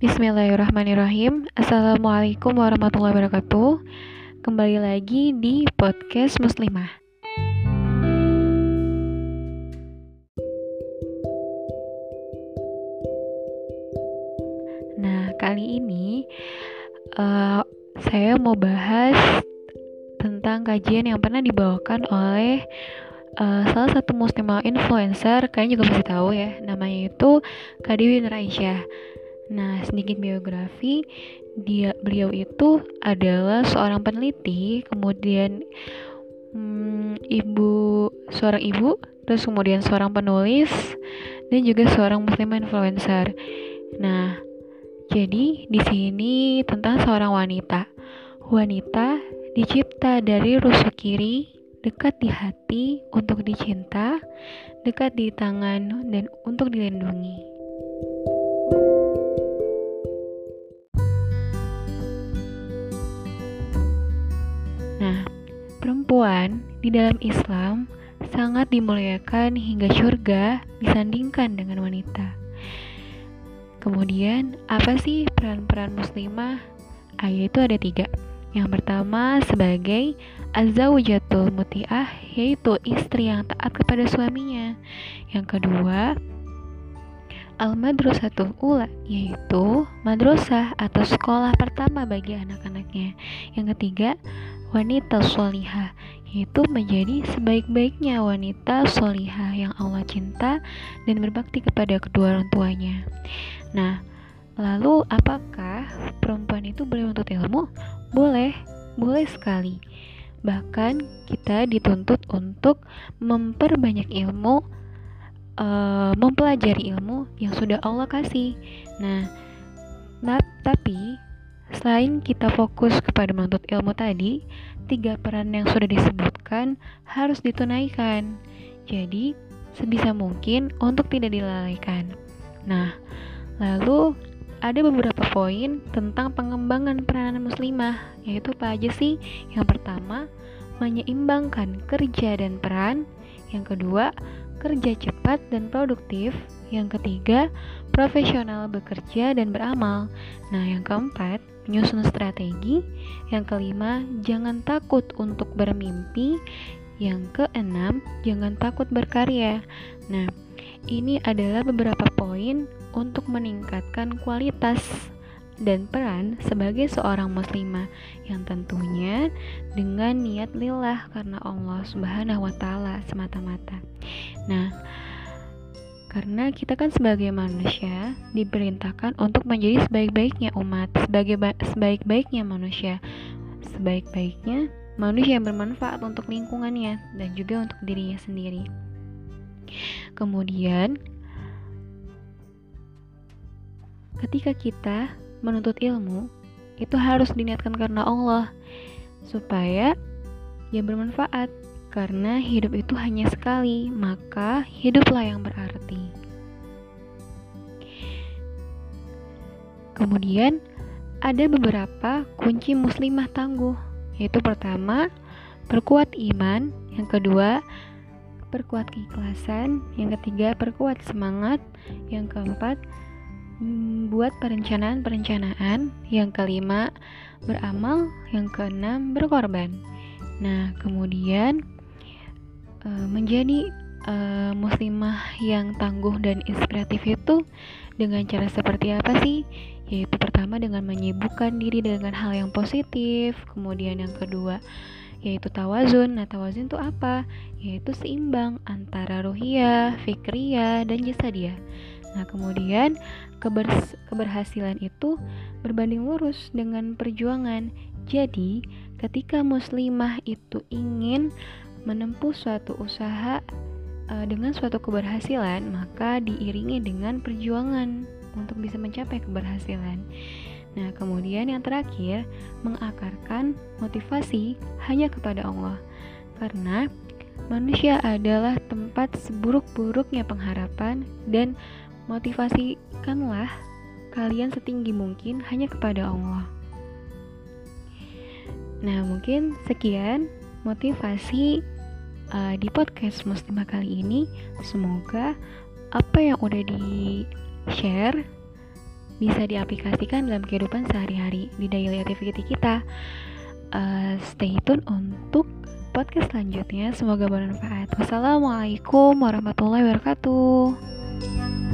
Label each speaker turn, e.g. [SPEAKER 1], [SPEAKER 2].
[SPEAKER 1] Bismillahirrahmanirrahim. Assalamualaikum warahmatullahi wabarakatuh. Kembali lagi di podcast muslimah. Nah kali ini uh, Saya mau bahas Tentang kajian yang pernah dibawakan oleh uh, salah satu muslimah influencer. Kalian juga pasti tahu ya namanya itu Kadiwin Aisyah nah sedikit biografi. Dia beliau itu adalah seorang peneliti kemudian hmm, ibu seorang ibu terus kemudian seorang penulis dan juga seorang muslimah influencer. Nah jadi di sini tentang seorang wanita. Wanita dicipta dari rusuk kiri dekat di hati untuk dicinta, dekat di tangan dan untuk dilindungi. Nah, perempuan di dalam Islam sangat dimuliakan hingga surga disandingkan dengan wanita. Kemudian, apa sih peran-peran muslimah? Ayat itu ada tiga. Yang pertama sebagai azawjatul mutiah yaitu istri yang taat kepada suaminya. Yang kedua al-madrasatul ula yaitu madrasah atau sekolah pertama bagi anak-anaknya. Yang ketiga wanita solihah yaitu menjadi sebaik-baiknya wanita solihah yang Allah cinta dan berbakti kepada kedua orang tuanya. Nah, lalu apakah perempuan itu boleh menuntut ilmu? Boleh, boleh sekali. Bahkan kita dituntut untuk memperbanyak ilmu, uh, mempelajari ilmu yang sudah Allah kasih. Nah, tapi selain kita fokus kepada menuntut ilmu tadi, tiga peran yang sudah disebutkan harus ditunaikan. Jadi, sebisa mungkin untuk tidak dilalaikan. Nah, lalu ada beberapa poin tentang pengembangan peranan muslimah, yaitu apa aja sih? Yang pertama, menyeimbangkan kerja dan peran. Yang kedua, kerja cepat dan produktif. Yang ketiga, profesional bekerja dan beramal. Nah, yang keempat, menyusun strategi. Yang kelima, jangan takut untuk bermimpi. Yang keenam, jangan takut berkarya. Nah, ini adalah beberapa poin untuk meningkatkan kualitas dan peran sebagai seorang muslimah yang tentunya dengan niat lillah karena Allah Subhanahu wa taala semata-mata. Nah, karena kita kan sebagai manusia diperintahkan untuk menjadi sebaik-baiknya umat, sebagai sebaik-baiknya manusia, sebaik-baiknya manusia yang bermanfaat untuk lingkungannya dan juga untuk dirinya sendiri. Kemudian ketika kita menuntut ilmu itu harus diniatkan karena Allah supaya ya bermanfaat. Karena hidup itu hanya sekali maka hiduplah yang berarti kemudian ada beberapa kunci muslimah tangguh yaitu pertama perkuat iman yang kedua perkuat keikhlasan yang ketiga perkuat semangat yang keempat buat perencanaan-perencanaan. Yang kelima, beramal. Yang keenam, berkorban. Nah, kemudian uh, menjadi uh, muslimah yang tangguh dan inspiratif itu dengan cara seperti apa sih? Yaitu pertama dengan menyibukkan diri dengan hal yang positif, kemudian yang kedua yaitu tawazun. Nah, tawazun itu apa? Yaitu seimbang antara ruhiyah, fikriyah, dan jasadiyah. Nah, kemudian keber keberhasilan itu berbanding lurus dengan perjuangan. Jadi, ketika muslimah itu ingin menempuh suatu usaha uh, dengan suatu keberhasilan, maka diiringi dengan perjuangan untuk bisa mencapai keberhasilan. Nah, kemudian yang terakhir, mengakarkan motivasi hanya kepada Allah. Karena manusia adalah tempat seburuk-buruknya pengharapan dan motivasikanlah kalian setinggi mungkin hanya kepada Allah. Nah, mungkin sekian motivasi uh, di podcast Muslimah kali ini. Semoga apa yang udah di share bisa diaplikasikan dalam kehidupan sehari-hari di daily activity kita. Uh, stay tune untuk podcast selanjutnya. Semoga bermanfaat. Wassalamualaikum warahmatullahi wabarakatuh.